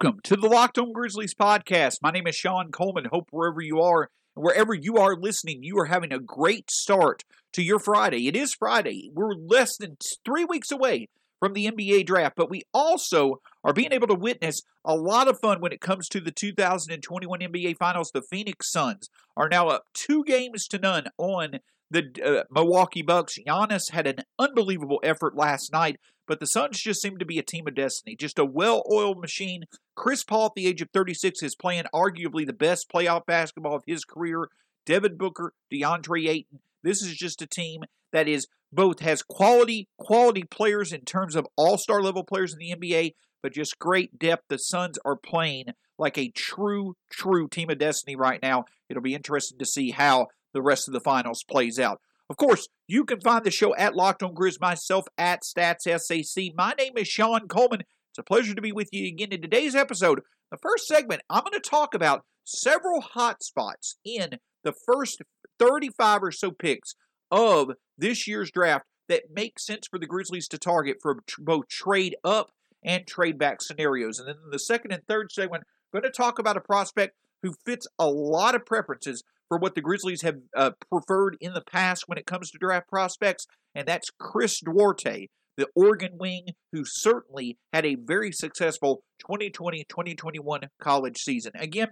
Welcome to the Locked On Grizzlies podcast. My name is Shawn Coleman. Hope wherever you are, wherever you are listening, you are having a great start to your Friday. It is Friday. We're less than three weeks away from the NBA draft, but we also are being able to witness a lot of fun when it comes to the 2021 NBA Finals. The Phoenix Suns are now up two games to none on the uh, Milwaukee Bucks. Giannis had an unbelievable effort last night, but the Suns just seem to be a team of destiny, just a well oiled machine. Chris Paul, at the age of 36, is playing arguably the best playoff basketball of his career. Devin Booker, DeAndre Ayton. This is just a team that is both has quality quality players in terms of all-star level players in the NBA, but just great depth. The Suns are playing like a true true team of destiny right now. It'll be interesting to see how the rest of the finals plays out. Of course, you can find the show at Locked On Grizz, myself at Stats SAC. My name is Shawn Coleman. It's a pleasure to be with you again in today's episode. The first segment, I'm going to talk about several hot spots in the first 35 or so picks of this year's draft that make sense for the Grizzlies to target for both trade up and trade back scenarios. And then the second and third segment, I'm going to talk about a prospect who fits a lot of preferences for what the Grizzlies have uh, preferred in the past when it comes to draft prospects, and that's Chris Duarte, the Oregon wing, who certainly had a very successful 2020 2021 college season. Again,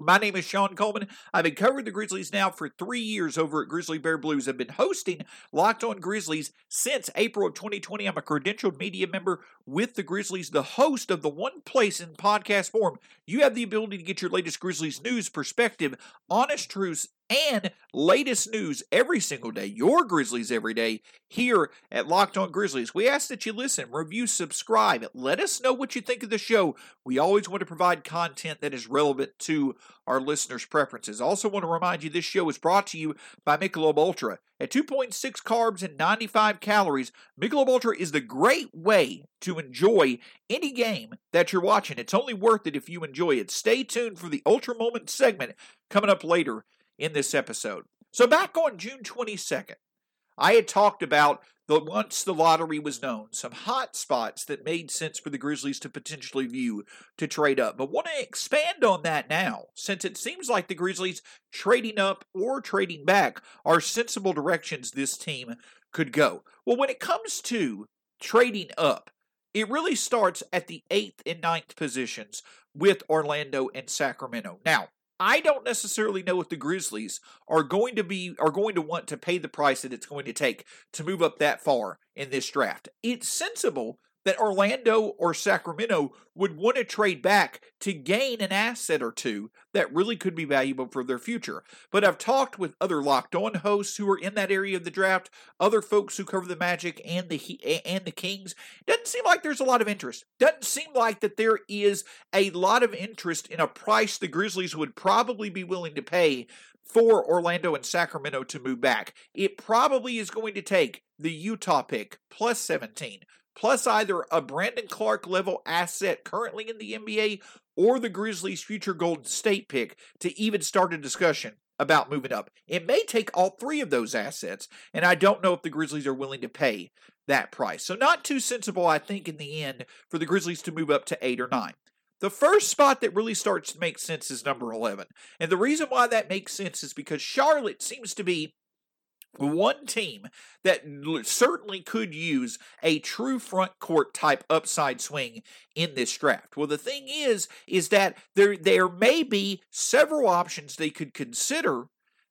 my name is Shawn Coleman. I've been covering the Grizzlies now for three years over at Grizzly Bear Blues. I've been hosting Locked On Grizzlies since April of 2020. I'm a credentialed media member with the Grizzlies, the host of the one place in podcast form. You have the ability to get your latest Grizzlies news, perspective, honest truths, and latest news every single day, your Grizzlies every day, here at Locked On Grizzlies. We ask that you listen, review, subscribe. Let us know what you think of the show. We always want to provide content that is relevant to our listeners' preferences. Also, want to remind you this show is brought to you by Michelob Ultra. At 2.6 carbs and 95 calories, Michelob Ultra is the great way to enjoy any game that you're watching. It's only worth it if you enjoy it. Stay tuned for the Ultra Moment segment coming up later in this episode. So, back on June 22nd, I had talked about the once the lottery was known, some hot spots that made sense for the Grizzlies to potentially view to trade up. But want to expand on that now, since it seems like the Grizzlies trading up or trading back are sensible directions this team could go. Well, when it comes to trading up, it really starts at the eighth and ninth positions with Orlando and Sacramento. Now, I don't necessarily know if the Grizzlies are going to be are going to want to pay the price that it's going to take to move up that far in this draft. It's sensible that Orlando or Sacramento would want to trade back to gain an asset or two that really could be valuable for their future. But I've talked with other locked on hosts who are in that area of the draft, other folks who cover the Magic and the and the Kings. Doesn't seem like there's a lot of interest. Doesn't seem like that there is a lot of interest in a price the Grizzlies would probably be willing to pay for Orlando and Sacramento to move back. It probably is going to take the Utah pick plus 17 plus either a Brandon Clarke level asset currently in the NBA or the Grizzlies' future Golden State pick to even start a discussion about moving up. It may take all three of those assets, and I don't know if the Grizzlies are willing to pay that price. So, not too sensible, I think, in the end, for the Grizzlies to move up to eight or nine. The first spot that really starts to make sense is number 11. And the reason why that makes sense is because Charlotte seems to be one team that certainly could use a true front court type upside swing in this draft. Well, the thing is, is that there there may be several options they could consider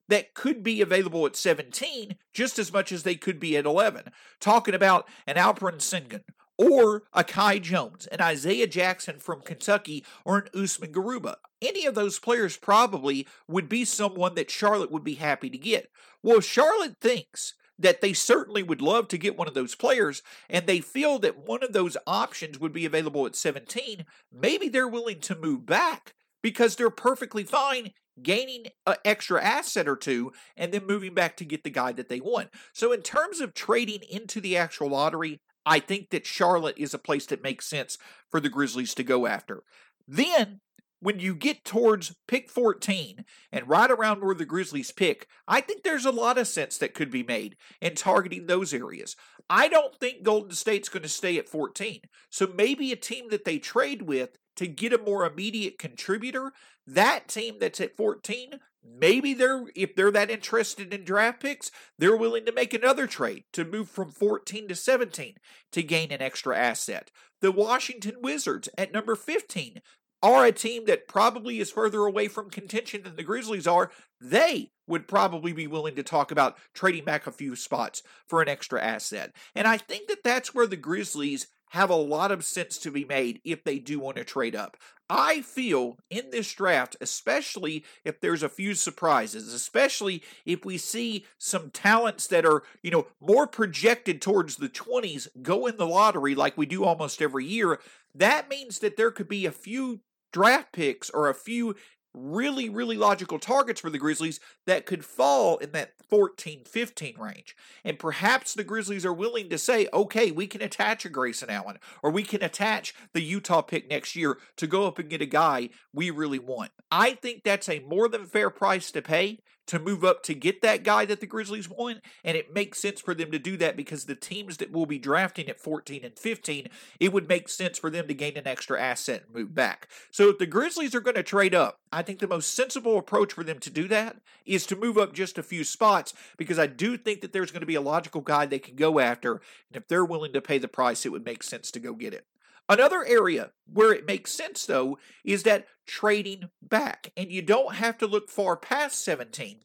that could be available at 17 just as much as they could be at 11. Talking about an Alperen Sengun or a Kai Jones, an Isaiah Jackson from Kentucky, or an Usman Garuba. Any of those players probably would be someone that Charlotte would be happy to get. Well, Charlotte thinks that they certainly would love to get one of those players, and they feel that one of those options would be available at 17. Maybe they're willing to move back because they're perfectly fine gaining an extra asset or two and then moving back to get the guy that they want. So, in terms of trading into the actual lottery, I think that Charlotte is a place that makes sense for the Grizzlies to go after. Then when you get towards pick 14 and right around where the Grizzlies pick, I think there's a lot of sense that could be made in targeting those areas. I don't think Golden State's going to stay at 14. So maybe a team that they trade with to get a more immediate contributor, that team that's at 14, maybe they're if they're that interested in draft picks, they're willing to make another trade to move from 14 to 17 to gain an extra asset. The Washington Wizards at number 15 are a team that probably is further away from contention than the Grizzlies are, they would probably be willing to talk about trading back a few spots for an extra asset. And I think that that's where the Grizzlies have a lot of sense to be made if they do want to trade up. I feel in this draft, especially if there's a few surprises, especially if we see some talents that are, you know, more projected towards the 20s go in the lottery like we do almost every year, that means that there could be a few draft picks or a few really, really logical targets for the Grizzlies that could fall in that 14 15 range. And perhaps the Grizzlies are willing to say, okay, we can attach a Grayson Allen or we can attach the Utah pick next year to go up and get a guy we really want. I think that's a more than fair price to pay to move up to get that guy that the Grizzlies want. And it makes sense for them to do that because the teams that will be drafting at 14 and 15, it would make sense for them to gain an extra asset and move back. So if the Grizzlies are going to trade up, I think the most sensible approach for them to do that is to move up just a few spots because I do think that there's going to be a logical guy they can go after. And if they're willing to pay the price, it would make sense to go get it. Another area where it makes sense, though, is that trading back. And you don't have to look far past 17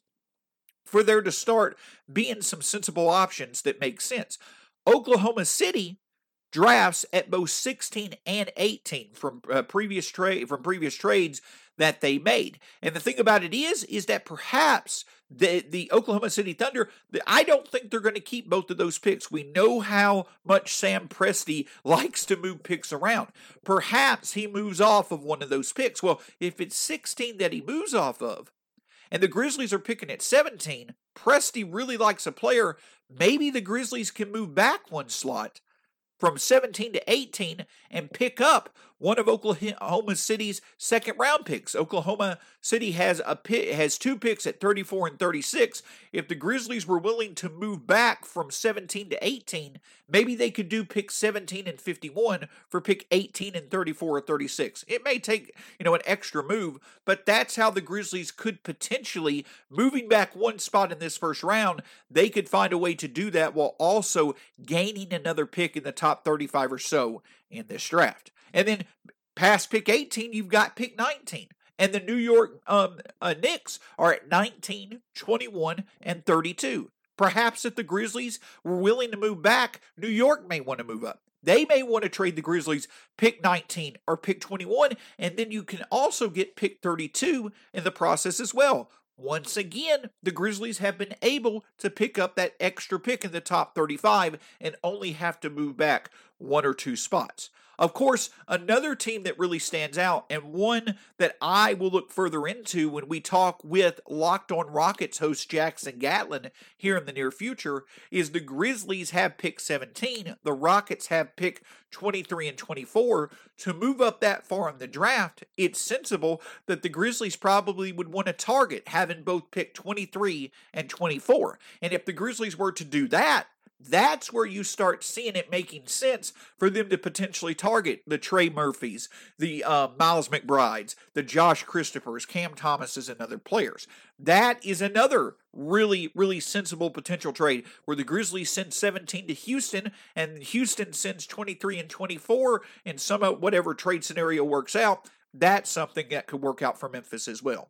for there to start being some sensible options that make sense. Oklahoma City drafts at both 16 and 18 from uh, previous trade from previous trades that they made. And the thing about it is is that perhaps the the Oklahoma City Thunder, I don't think they're going to keep both of those picks. We know how much Sam Presti likes to move picks around. Perhaps he moves off of one of those picks. Well, if it's 16 that he moves off of, and the Grizzlies are picking at 17, Presti really likes a player. Maybe the Grizzlies can move back one slot from 17 to 18 and pick up one of Oklahoma City's second round picks. Oklahoma City has a has two picks at 34 and 36. If the Grizzlies were willing to move back from 17 to 18, maybe they could do pick 17 and 51 for pick 18 and 34 or 36. It may take, you know, an extra move, but that's how the Grizzlies could potentially moving back one spot in this first round, they could find a way to do that while also gaining another pick in the top 35 or so in this draft. And then past pick 18, you've got pick 19. And the New York um, uh, Knicks are at 19, 21, and 32. Perhaps if the Grizzlies were willing to move back, New York may want to move up. They may want to trade the Grizzlies pick 19 or pick 21, and then you can also get pick 32 in the process as well. Once again, the Grizzlies have been able to pick up that extra pick in the top 35 and only have to move back one or two spots. Of course, another team that really stands out, and one that I will look further into when we talk with Locked on Rockets host Jackson Gatlin here in the near future, is the Grizzlies have pick 17, the Rockets have pick 23 and 24. To move up that far in the draft, it's sensible that the Grizzlies probably would want to target having both pick 23 and 24. And if the Grizzlies were to do that, that's where you start seeing it making sense for them to potentially target the Trey Murphys, the uh, Miles McBrides, the Josh Christophers, Cam Thomases, and other players. That is another really, really sensible potential trade where the Grizzlies send 17 to Houston and Houston sends 23 and 24, and some whatever trade scenario works out. That's something that could work out for Memphis as well.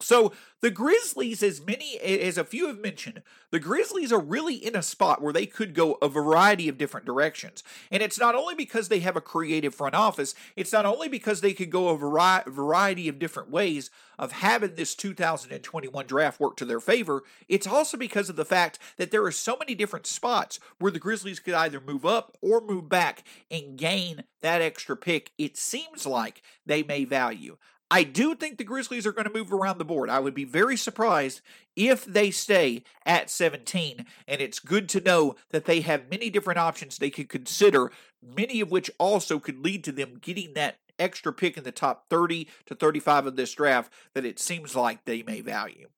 So the Grizzlies, as many as a few have mentioned, the Grizzlies are really in a spot where they could go a variety of different directions. And it's not only because they have a creative front office, it's not only because they could go a vari- variety of different ways of having this 2021 draft work to their favor, it's also because of the fact that there are so many different spots where the Grizzlies could either move up or move back and gain that extra pick it seems like they may value. I do think the Grizzlies are going to move around the board. I would be very surprised if they stay at 17. And it's good to know that they have many different options they could consider, many of which also could lead to them getting that extra pick in the top 30 to 35 of this draft that it seems like they may value.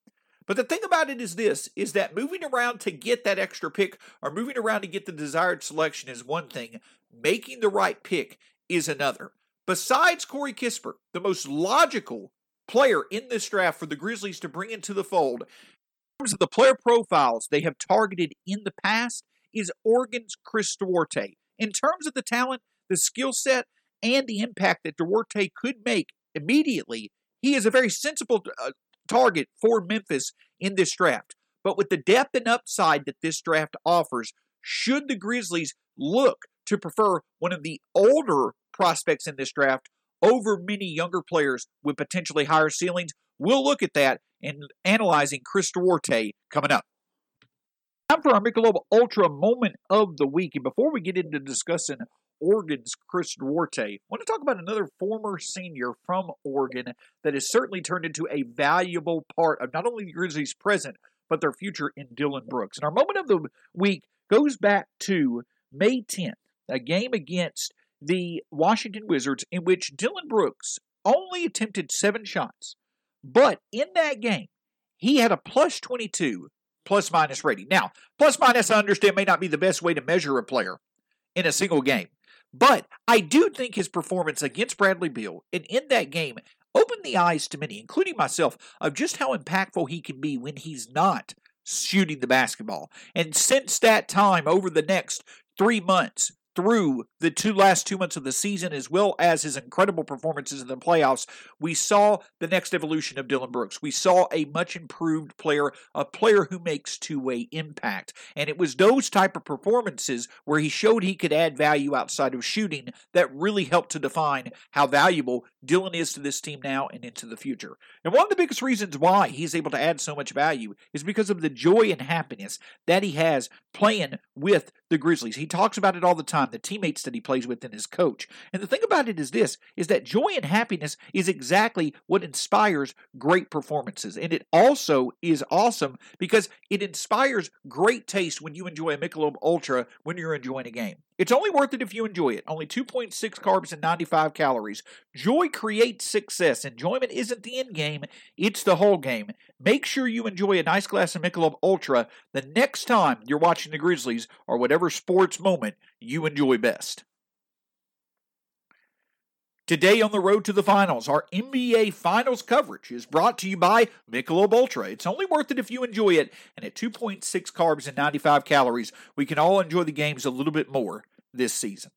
But the thing about it is this is that moving around to get that extra pick or moving around to get the desired selection is one thing, making the right pick is another. Besides Corey Kispert, the most logical player in this draft for the Grizzlies to bring into the fold, in terms of the player profiles they have targeted in the past, is Oregon's Chris Duarte. In terms of the talent, the skill set, and the impact that Duarte could make immediately, he is a very sensible uh, target for Memphis in this draft. But with the depth and upside that this draft offers, should the Grizzlies look to prefer one of the older prospects in this draft over many younger players with potentially higher ceilings? We'll look at that in analyzing Chris Duarte coming up. Time for our Michelob Ultra moment of the week. And before we get into discussing Oregon's Chris Duarte. I want to talk about another former senior from Oregon that has certainly turned into a valuable part of not only the Grizzlies' present, but their future in Dillon Brooks. And our moment of the week goes back to May 10th, a game against the Washington Wizards in which Dillon Brooks only attempted seven shots. But in that game, he had a plus 22 plus minus rating. Now, plus minus, I understand, may not be the best way to measure a player in a single game. But I do think his performance against Bradley Beal and in that game opened the eyes to many, including myself, of just how impactful he can be when he's not shooting the basketball. And since that time, over the next three months, through the two last two months of the season, as well as his incredible performances in the playoffs, we saw the next evolution of Dillon Brooks. We saw a much improved player, a player who makes two-way impact. And it was those type of performances where he showed he could add value outside of shooting that really helped to define how valuable Dillon is to this team now and into the future. And one of the biggest reasons why he's able to add so much value is because of the joy and happiness that he has playing with the Grizzlies. He talks about it all the time, the teammates that he plays with and his coach. And the thing about it is this is that joy and happiness is exactly what inspires great performances. And it also is awesome because it inspires great taste when you enjoy a Michelob Ultra when you're enjoying a game. It's only worth it if you enjoy it. Only 2.6 carbs and 95 calories. Joy creates success. Enjoyment isn't the end game, it's the whole game. Make sure you enjoy a nice glass of Michelob Ultra the next time you're watching the Grizzlies or whatever sports moment you enjoy best. Today on the road to the finals, our NBA Finals coverage is brought to you by Michelob Ultra. It's only worth it if you enjoy it, and at 2.6 carbs and 95 calories, we can all enjoy the games a little bit more this season.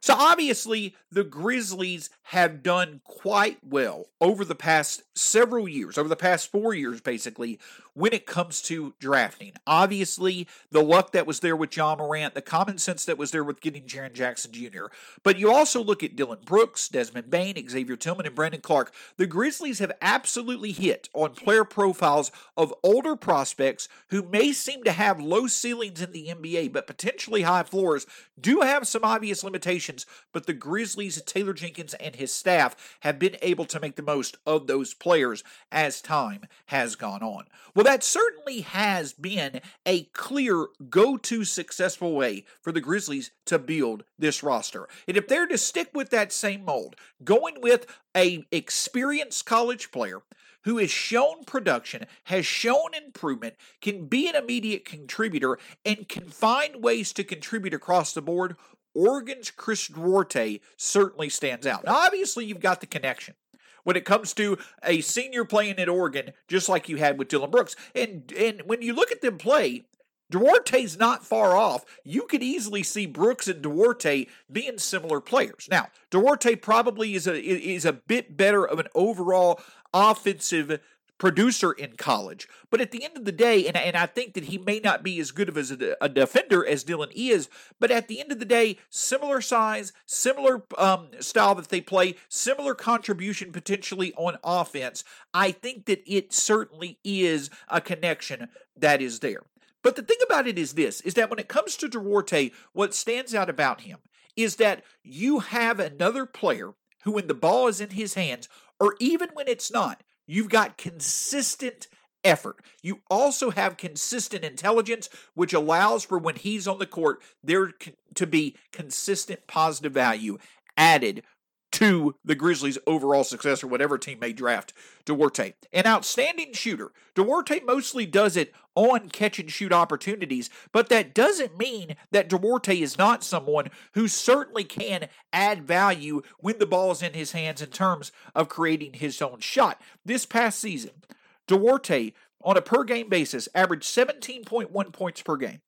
So obviously, the Grizzlies have done quite well over the past several years, over the past four years, basically, when it comes to drafting. Obviously, the luck that was there with Ja Morant, the common sense that was there with getting Jaren Jackson Jr. But you also look at Dillon Brooks, Desmond Bane, Xavier Tillman, and Brandon Clarke. The Grizzlies have absolutely hit on player profiles of older prospects who may seem to have low ceilings in the NBA, but potentially high floors, do have some obvious limitations. But the Grizzlies, Taylor Jenkins, and his staff have been able to make the most of those players as time has gone on. Well, that certainly has been a clear go to successful way for the Grizzlies to build this roster. And if they're to stick with that same mold, going with a experienced college player who has shown production, has shown improvement, can be an immediate contributor, and can find ways to contribute across the board, Oregon's Chris Duarte certainly stands out. Now, obviously, you've got the connection when it comes to a senior playing at Oregon, just like you had with Dillon Brooks. And and when you look at them play, Duarte's not far off. You could easily see Brooks and Duarte being similar players. Now, Duarte probably is a is a bit better of an overall offensive producer in college. But at the end of the day, and, and I think that he may not be as good of as a, a defender as Dillon is, but at the end of the day, similar size, similar um, style that they play, similar contribution potentially on offense. I think that it certainly is a connection that is there. But the thing about it is this is that when it comes to Duarte, what stands out about him is that you have another player who, when the ball is in his hands, or even when it's not, You've got consistent effort. You also have consistent intelligence, which allows for when he's on the court, there to be consistent positive value added to the Grizzlies' overall success or whatever team may draft Duarte. An outstanding shooter. Duarte mostly does it on catch and shoot opportunities, but that doesn't mean that Duarte is not someone who certainly can add value when the ball is in his hands in terms of creating his own shot. This past season, Duarte, on a per game basis, averaged 17.1 points per game.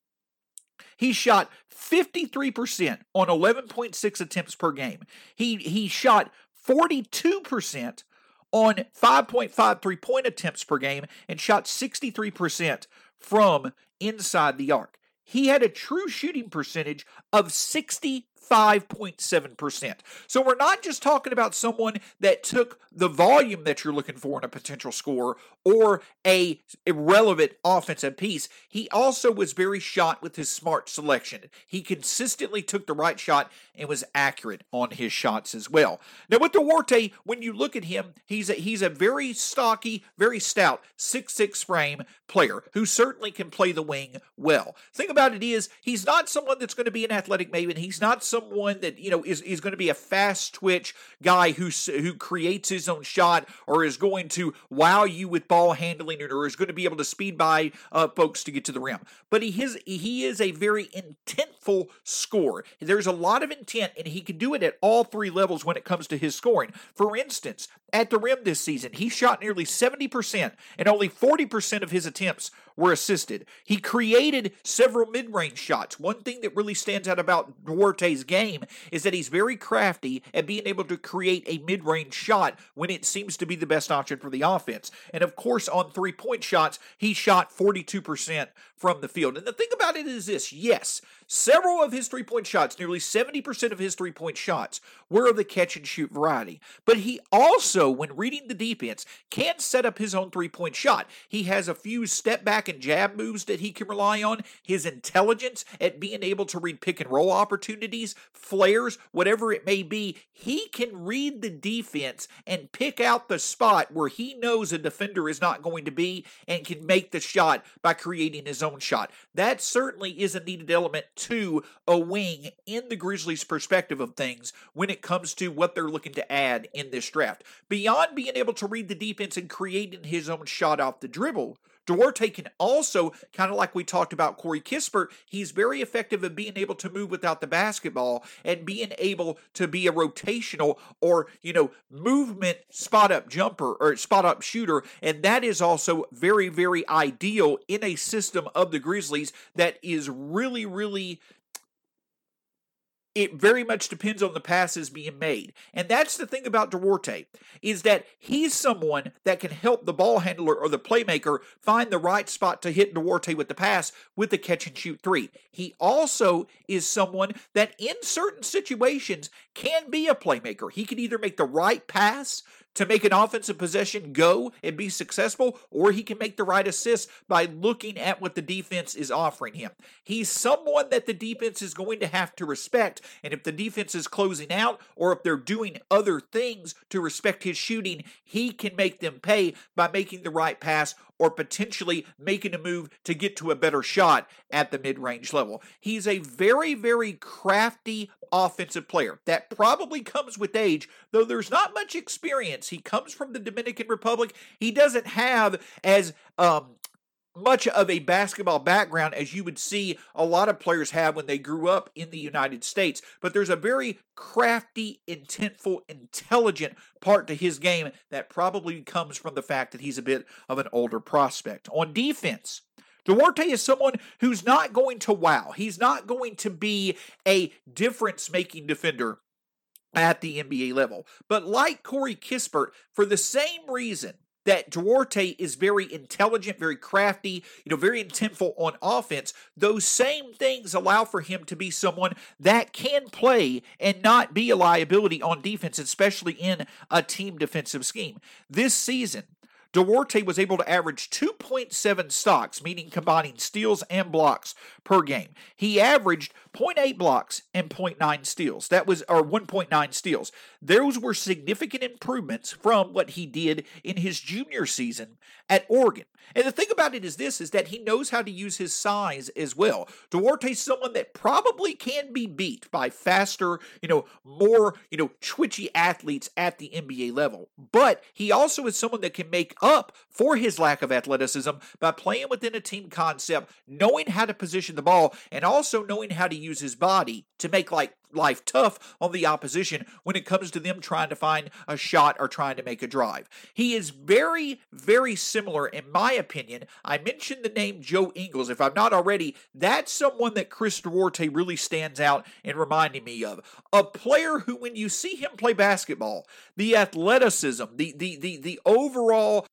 He shot 53% on 11.6 attempts per game. He he shot 42% on 5.53 point attempts per game and shot 63% from inside the arc. He had a true shooting percentage of 60 5.7%. So we're not just talking about someone that took the volume that you're looking for in a potential score or a irrelevant offensive piece. He also was very shot with his smart selection. He consistently took the right shot and was accurate on his shots as well. Now with Duarte, when you look at him, he's a, he's a very stocky, very stout, six-six frame player who certainly can play the wing well. Thing about it is, he's not someone that's going to be an athletic maven. He's not someone that you know is, is going to be a fast twitch guy who who creates his own shot or is going to wow you with ball handling or is going to be able to speed by uh, folks to get to the rim. But he is he is a very intentful scorer. There's a lot of intent, and he can do it at all three levels when it comes to his scoring. For instance, at the rim this season, he shot nearly 70%, and only 40% of his attempts were assisted. He created several mid range shots. One thing that really stands out about Duarte's game is that he's very crafty at being able to create a mid range shot when it seems to be the best option for the offense. And of course, on three point shots, he shot 42% from the field. And the thing about it is this yes, several of his three point shots, nearly 70% of his three point shots, were of the catch and shoot variety. But he also, when reading the defense, can set up his own three point shot. He has a few step back and jab moves that he can rely on, his intelligence at being able to read pick and roll opportunities, flares, whatever it may be. He can read the defense and pick out the spot where he knows a defender is not going to be and can make the shot by creating his own shot. That certainly is a needed element to a wing in the Grizzlies' perspective of things when it comes to what they're looking to add in this draft. Beyond being able to read the defense and creating his own shot off the dribble, Duarte can also, kind of like we talked about Corey Kispert, he's very effective at being able to move without the basketball and being able to be a rotational or, you know, movement spot up jumper or spot up shooter. And that is also very, very ideal in a system of the Grizzlies that is really, really it very much depends on the passes being made. And that's the thing about Duarte is that he's someone that can help the ball handler or the playmaker find the right spot to hit Duarte with the pass with the catch and shoot three. He also is someone that in certain situations can be a playmaker. He can either make the right pass to make an offensive possession go and be successful, or he can make the right assist by looking at what the defense is offering him. He's someone that the defense is going to have to respect, and if the defense is closing out or if they're doing other things to respect his shooting, he can make them pay by making the right pass or potentially making a move to get to a better shot at the mid range level. He's a very, very crafty offensive player. That probably comes with age, though there's not much experience. He comes from the Dominican Republic. He doesn't have as um, much of a basketball background as you would see a lot of players have when they grew up in the United States. But there's a very crafty, intentful, intelligent part to his game that probably comes from the fact that he's a bit of an older prospect. On defense, Duarte is someone who's not going to wow. He's not going to be a difference making defender at the NBA level. But like Corey Kispert, for the same reason that Duarte is very intelligent, very crafty, you know, very intentful on offense, those same things allow for him to be someone that can play and not be a liability on defense, especially in a team defensive scheme. This season, Duarte was able to average 2.7 stocks, meaning combining steals and blocks per game. He averaged 0.8 blocks and 0.9 steals. That was or 1.9 steals. Those were significant improvements from what he did in his junior season at Oregon. And the thing about it is this is that he knows how to use his size as well. Duarte's someone that probably can be beat by faster, you know, more, you know, twitchy athletes at the NBA level. But he also is someone that can make up for his lack of athleticism by playing within a team concept, knowing how to position the ball, and also knowing how to use his body to make like life tough on the opposition when it comes to them trying to find a shot or trying to make a drive. He is very, very similar, in my opinion. I mentioned the name Joe Ingles. If I'm not already, that's someone that Chris Duarte really stands out in reminding me of. A player who, when you see him play basketball, the athleticism, the the the the overall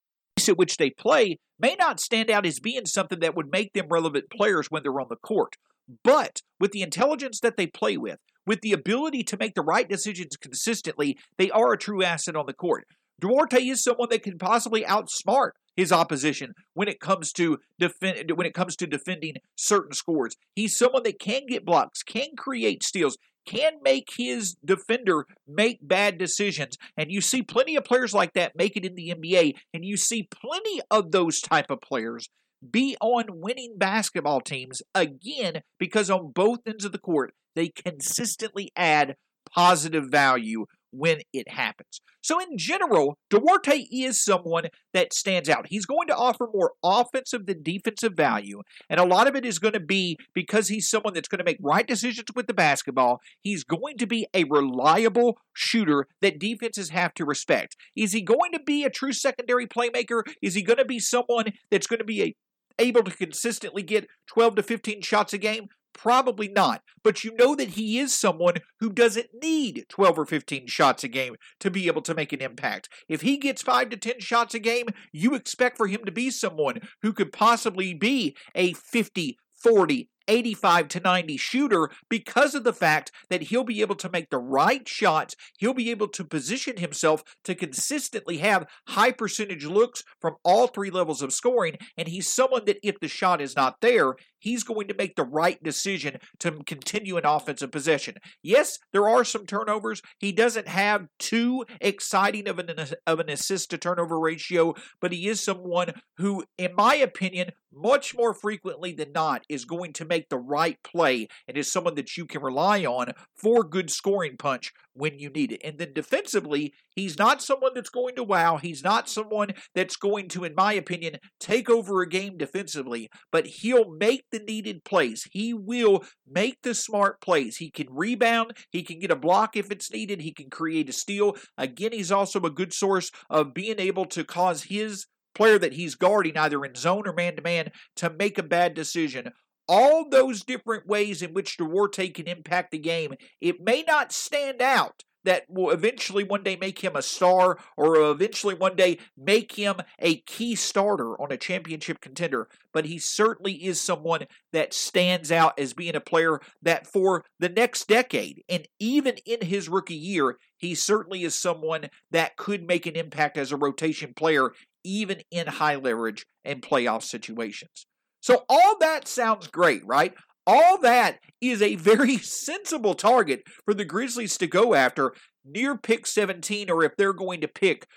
at which they play may not stand out as being something that would make them relevant players when they're on the court. But with the intelligence that they play with, with the ability to make the right decisions consistently, they are a true asset on the court. Duarte is someone that can possibly outsmart his opposition when it comes to defend when it comes to defending certain scores. He's someone that can get blocks, can create steals, can make his defender make bad decisions. And you see plenty of players like that make it in the NBA, and you see plenty of those type of players be on winning basketball teams again because on both ends of the court they consistently add positive value when it happens. So, in general, Duarte is someone that stands out. He's going to offer more offensive than defensive value, and a lot of it is going to be because he's someone that's going to make right decisions with the basketball. He's going to be a reliable shooter that defenses have to respect. Is he going to be a true secondary playmaker? Is he going to be someone that's going to be a able to consistently get 12 to 15 shots a game? Probably not. But you know that he is someone who doesn't need 12 or 15 shots a game to be able to make an impact. If he gets 5 to 10 shots a game, you expect for him to be someone who could possibly be a 50, 40, 85 to 90 shooter because of the fact that he'll be able to make the right shots. He'll be able to position himself to consistently have high percentage looks from all three levels of scoring. And he's someone that if the shot is not there, he's going to make the right decision to continue an offensive possession. Yes, there are some turnovers. He doesn't have too exciting of an, of an assist to turnover ratio, but he is someone who, in my opinion, much more frequently than not, is going to make the right play and is someone that you can rely on for good scoring punch when you need it. And then defensively, he's not someone that's going to wow. He's not someone that's going to, in my opinion, take over a game defensively, but he'll make the needed plays. He will make the smart plays. He can rebound, he can get a block if it's needed, he can create a steal. Again, he's also a good source of being able to cause his player that he's guarding, either in zone or man to man, to make a bad decision all those different ways in which Duarte can impact the game, it may not stand out that will eventually one day make him a star or eventually one day make him a key starter on a championship contender. But he certainly is someone that stands out as being a player that for the next decade and even in his rookie year, he certainly is someone that could make an impact as a rotation player even in high leverage and playoff situations. So all that sounds great, right? All that is a very sensible target for the Grizzlies to go after near pick 17 or if they're going to pick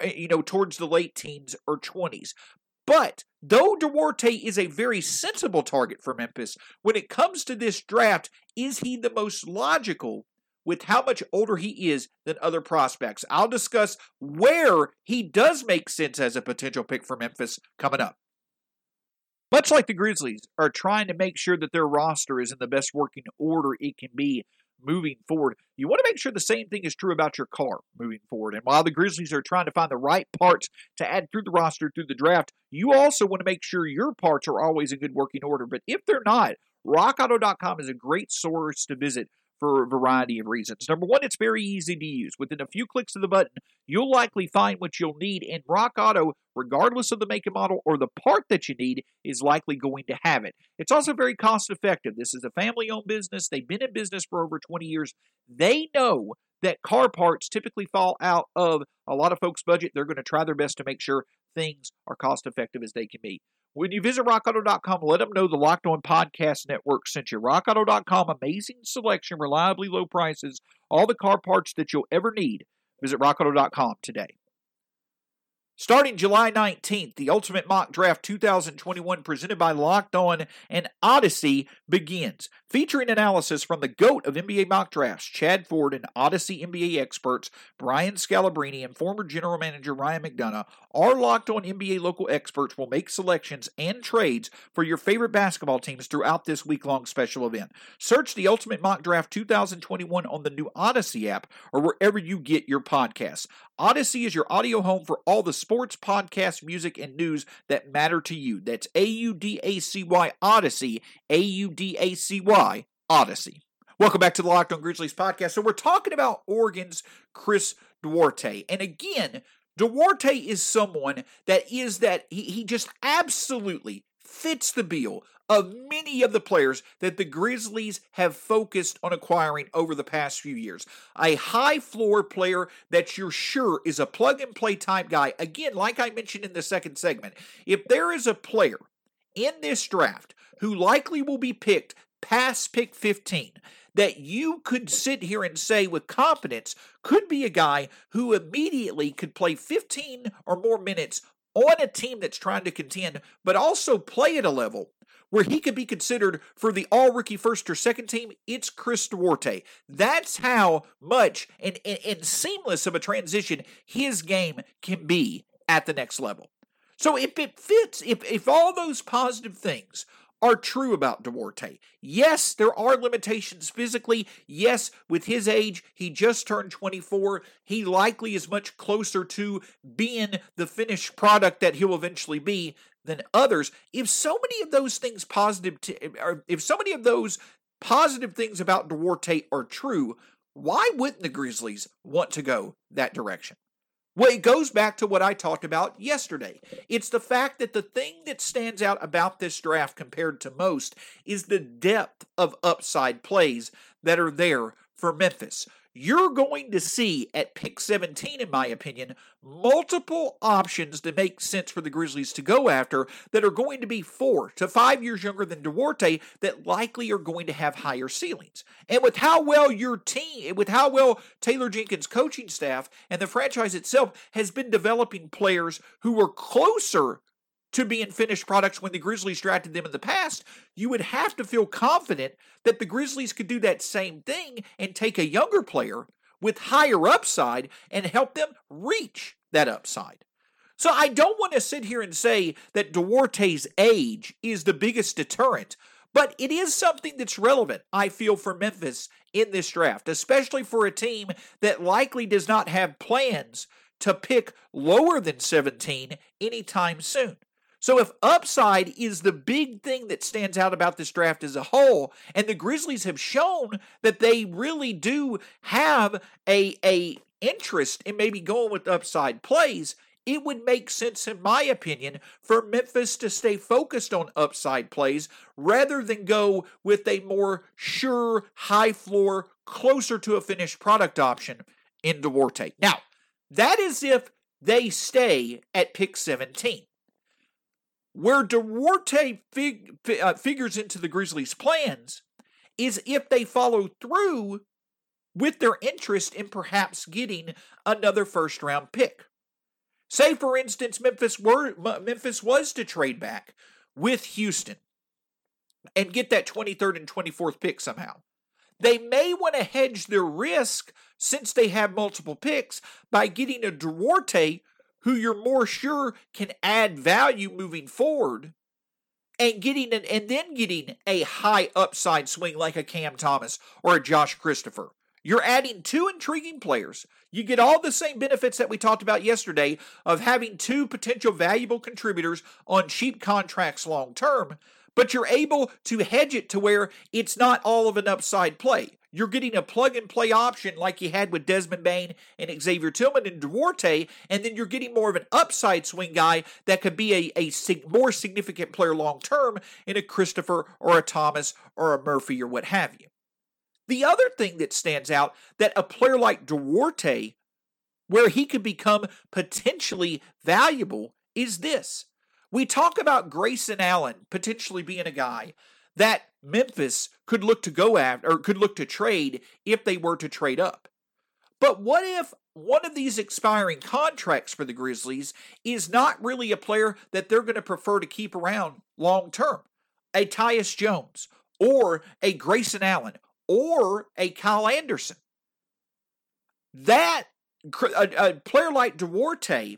eh, you know towards the late teens or 20s. But though Duarte is a very sensible target for Memphis, when it comes to this draft, is he the most logical with how much older he is than other prospects? I'll discuss where he does make sense as a potential pick for Memphis coming up. Much like the Grizzlies are trying to make sure that their roster is in the best working order it can be moving forward, you want to make sure the same thing is true about your car moving forward. And while the Grizzlies are trying to find the right parts to add through the roster through the draft, you also want to make sure your parts are always in good working order. But if they're not, rockauto.com is a great source to visit for a variety of reasons. Number one, it's very easy to use. Within a few clicks of the button, you'll likely find what you'll need, and Rock Auto, regardless of the make and model or the part that you need, is likely going to have it. It's also very cost effective. This is a family owned business, they've been in business for over 20 years. They know that car parts typically fall out of a lot of folks' budget. They're going to try their best to make sure things are cost effective as they can be. When you visit rockauto.com, let them know the Locked On Podcast Network sent you. Rockauto.com, amazing selection, reliably low prices, all the car parts that you'll ever need. Visit rockauto.com today. Starting July 19th, the Ultimate Mock Draft 2021 presented by Locked On and Audacy begins, featuring analysis from the GOAT of NBA mock drafts, Chad Ford, and Audacy NBA experts, Brian Scalabrine and former general manager Ryan McDonough. Our Locked On NBA local experts will make selections and trades for your favorite basketball teams throughout this week long special event. Search the Ultimate Mock Draft 2021 on the new Audacy app or wherever you get your podcasts. Audacy is your audio home for all the sports, podcasts, music, and news that matter to you. That's A U D A C Y Audacy, A U D A C Y Audacy. Welcome back to the Locked On Grizzlies podcast. So we're talking about Oregon's Chris Duarte. And again, Duarte is someone that is that he, he just absolutely fits the bill of many of the players that the Grizzlies have focused on acquiring over the past few years. A high floor player that you're sure is a plug and play type guy. Again, like I mentioned in the second segment, if there is a player in this draft who likely will be picked past pick 15 that you could sit here and say with confidence could be a guy who immediately could play 15 or more minutes on a team that's trying to contend, but also play at a level where he could be considered for the all rookie first or second team, it's Chris Duarte. That's how much and, and, and, seamless of a transition his game can be at the next level. So if it fits, if, if all those positive things are true about Duarte. Yes, there are limitations physically. Yes, with his age, he just turned 24. He likely is much closer to being the finished product that he'll eventually be than others. If so many of those things positive to, eh, or if so many of those positive things about Duarte are true, why wouldn't the Grizzlies want to go that direction? Well, it goes back to what I talked about yesterday. It's the fact that the thing that stands out about this draft compared to most is the depth of upside plays that are there for Memphis you're going to see at pick 17, in my opinion, multiple options that make sense for the Grizzlies to go after that are going to be four to five years younger than Duarte that likely are going to have higher ceilings. And with how well your team, with how well Taylor Jenkins' coaching staff and the franchise itself has been developing players who were closer to be in finished products when the Grizzlies drafted them in the past, you would have to feel confident that the Grizzlies could do that same thing and take a younger player with higher upside and help them reach that upside. So I don't want to sit here and say that Duarte's age is the biggest deterrent, but it is something that's relevant, I feel, for Memphis in this draft, especially for a team that likely does not have plans to pick lower than 17 anytime soon. So if upside is the big thing that stands out about this draft as a whole, and the Grizzlies have shown that they really do have a a interest in maybe going with upside plays, it would make sense, in my opinion, for Memphis to stay focused on upside plays rather than go with a more sure, high floor, closer to a finished product option in Duarte. Now, that is if they stay at pick 17. Where Duarte fig, uh, figures into the Grizzlies' plans is if they follow through with their interest in perhaps getting another first round pick. Say, for instance, Memphis were Memphis was to trade back with Houston and get that 23rd and 24th pick somehow. They may want to hedge their risk since they have multiple picks by getting a Duarte who you're more sure can add value moving forward and getting an, and then getting a high upside swing like a Cam Thomas or a Josh Christopher. You're adding two intriguing players. You get all the same benefits that we talked about yesterday of having two potential valuable contributors on cheap contracts long term, but you're able to hedge it to where it's not all of an upside play. You're getting a plug and play option like you had with Desmond Bane and Xavier Tillman and Duarte, and then you're getting more of an upside swing guy that could be a, a more significant player long term in a Christopher or a Thomas or a Murphy or what have you. The other thing that stands out that a player like Duarte, where he could become potentially valuable, is this. We talk about Grayson Allen potentially being a guy that Memphis could look to go after or could look to trade if they were to trade up. But what if one of these expiring contracts for the Grizzlies is not really a player that they're going to prefer to keep around long term? A Tyus Jones or a Grayson Allen or a Kyle Anderson. That a, a player like Duarte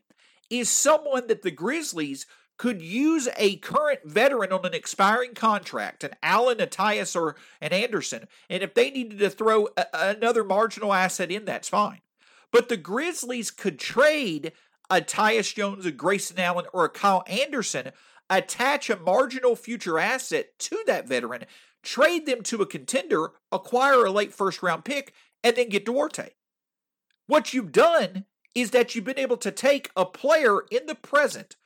is someone that the Grizzlies could use a current veteran on an expiring contract, an Allen, a Tyus, or an Anderson, and if they needed to throw a, another marginal asset in, that's fine. But the Grizzlies could trade a Tyus Jones, a Grayson Allen, or a Kyle Anderson, attach a marginal future asset to that veteran, trade them to a contender, acquire a late first round pick, and then get Duarte. What you've done is that you've been able to take a player in the present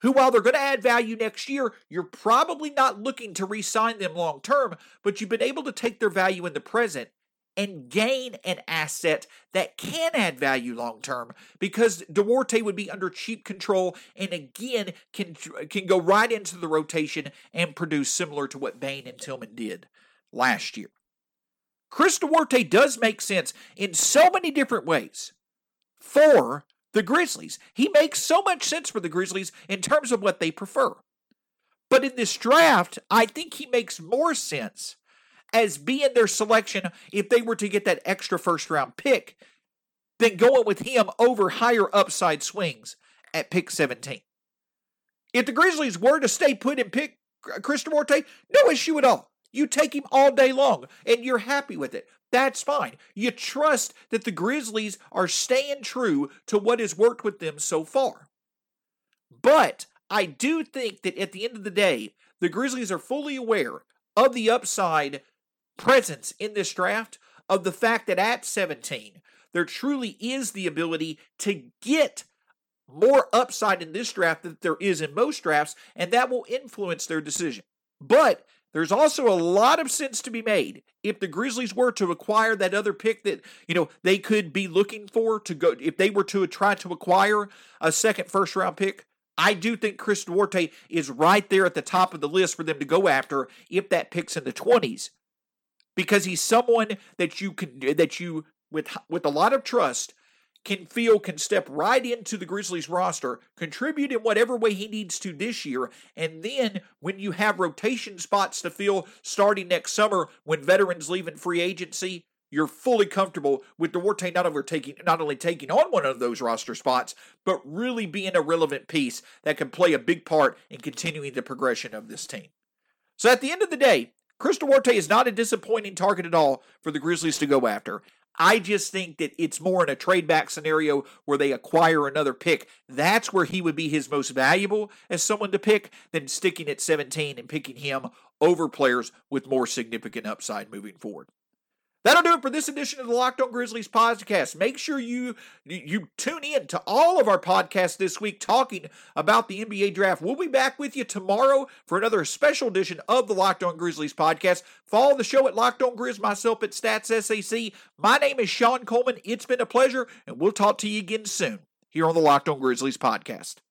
who, while they're going to add value next year, you're probably not looking to re sign them long term, but you've been able to take their value in the present and gain an asset that can add value long term because Duarte would be under cheap control and again can can go right into the rotation and produce similar to what Bane and Tillman did last year. Chris Duarte does make sense in so many different ways for the Grizzlies. He makes so much sense for the Grizzlies in terms of what they prefer. But in this draft, I think he makes more sense as being their selection if they were to get that extra first round pick than going with him over higher upside swings at pick 17. If the Grizzlies were to stay put and pick Chris Duarte, no issue at all. You take him all day long and you're happy with it. That's fine. You trust that the Grizzlies are staying true to what has worked with them so far. But I do think that at the end of the day, the Grizzlies are fully aware of the upside presence in this draft, of the fact that at 17, there truly is the ability to get more upside in this draft than there is in most drafts, and that will influence their decision. But there's also a lot of sense to be made if the Grizzlies were to acquire that other pick that, you know, they could be looking for to go if they were to try to acquire a second first round pick. I do think Chris Duarte is right there at the top of the list for them to go after if that pick's in the 20s. Because he's someone that you can that you with with a lot of trust can feel can step right into the Grizzlies roster, contribute in whatever way he needs to this year, and then when you have rotation spots to fill starting next summer when veterans leave in free agency, you're fully comfortable with Duarte not over taking not only taking on one of those roster spots, but really being a relevant piece that can play a big part in continuing the progression of this team. So at the end of the day, Chris Duarte is not a disappointing target at all for the Grizzlies to go after. I just think that it's more in a trade back scenario where they acquire another pick. That's where he would be his most valuable as someone to pick than sticking at 17 and picking him over players with more significant upside moving forward. That'll do it for this edition of the Locked On Grizzlies podcast. Make sure you you tune in to all of our podcasts this week talking about the NBA draft. We'll be back with you tomorrow for another special edition of the Locked On Grizzlies podcast. Follow the show at Locked On Grizz, myself at Stats SAC. My name is Shawn Coleman. It's been a pleasure, and we'll talk to you again soon here on the Locked On Grizzlies podcast.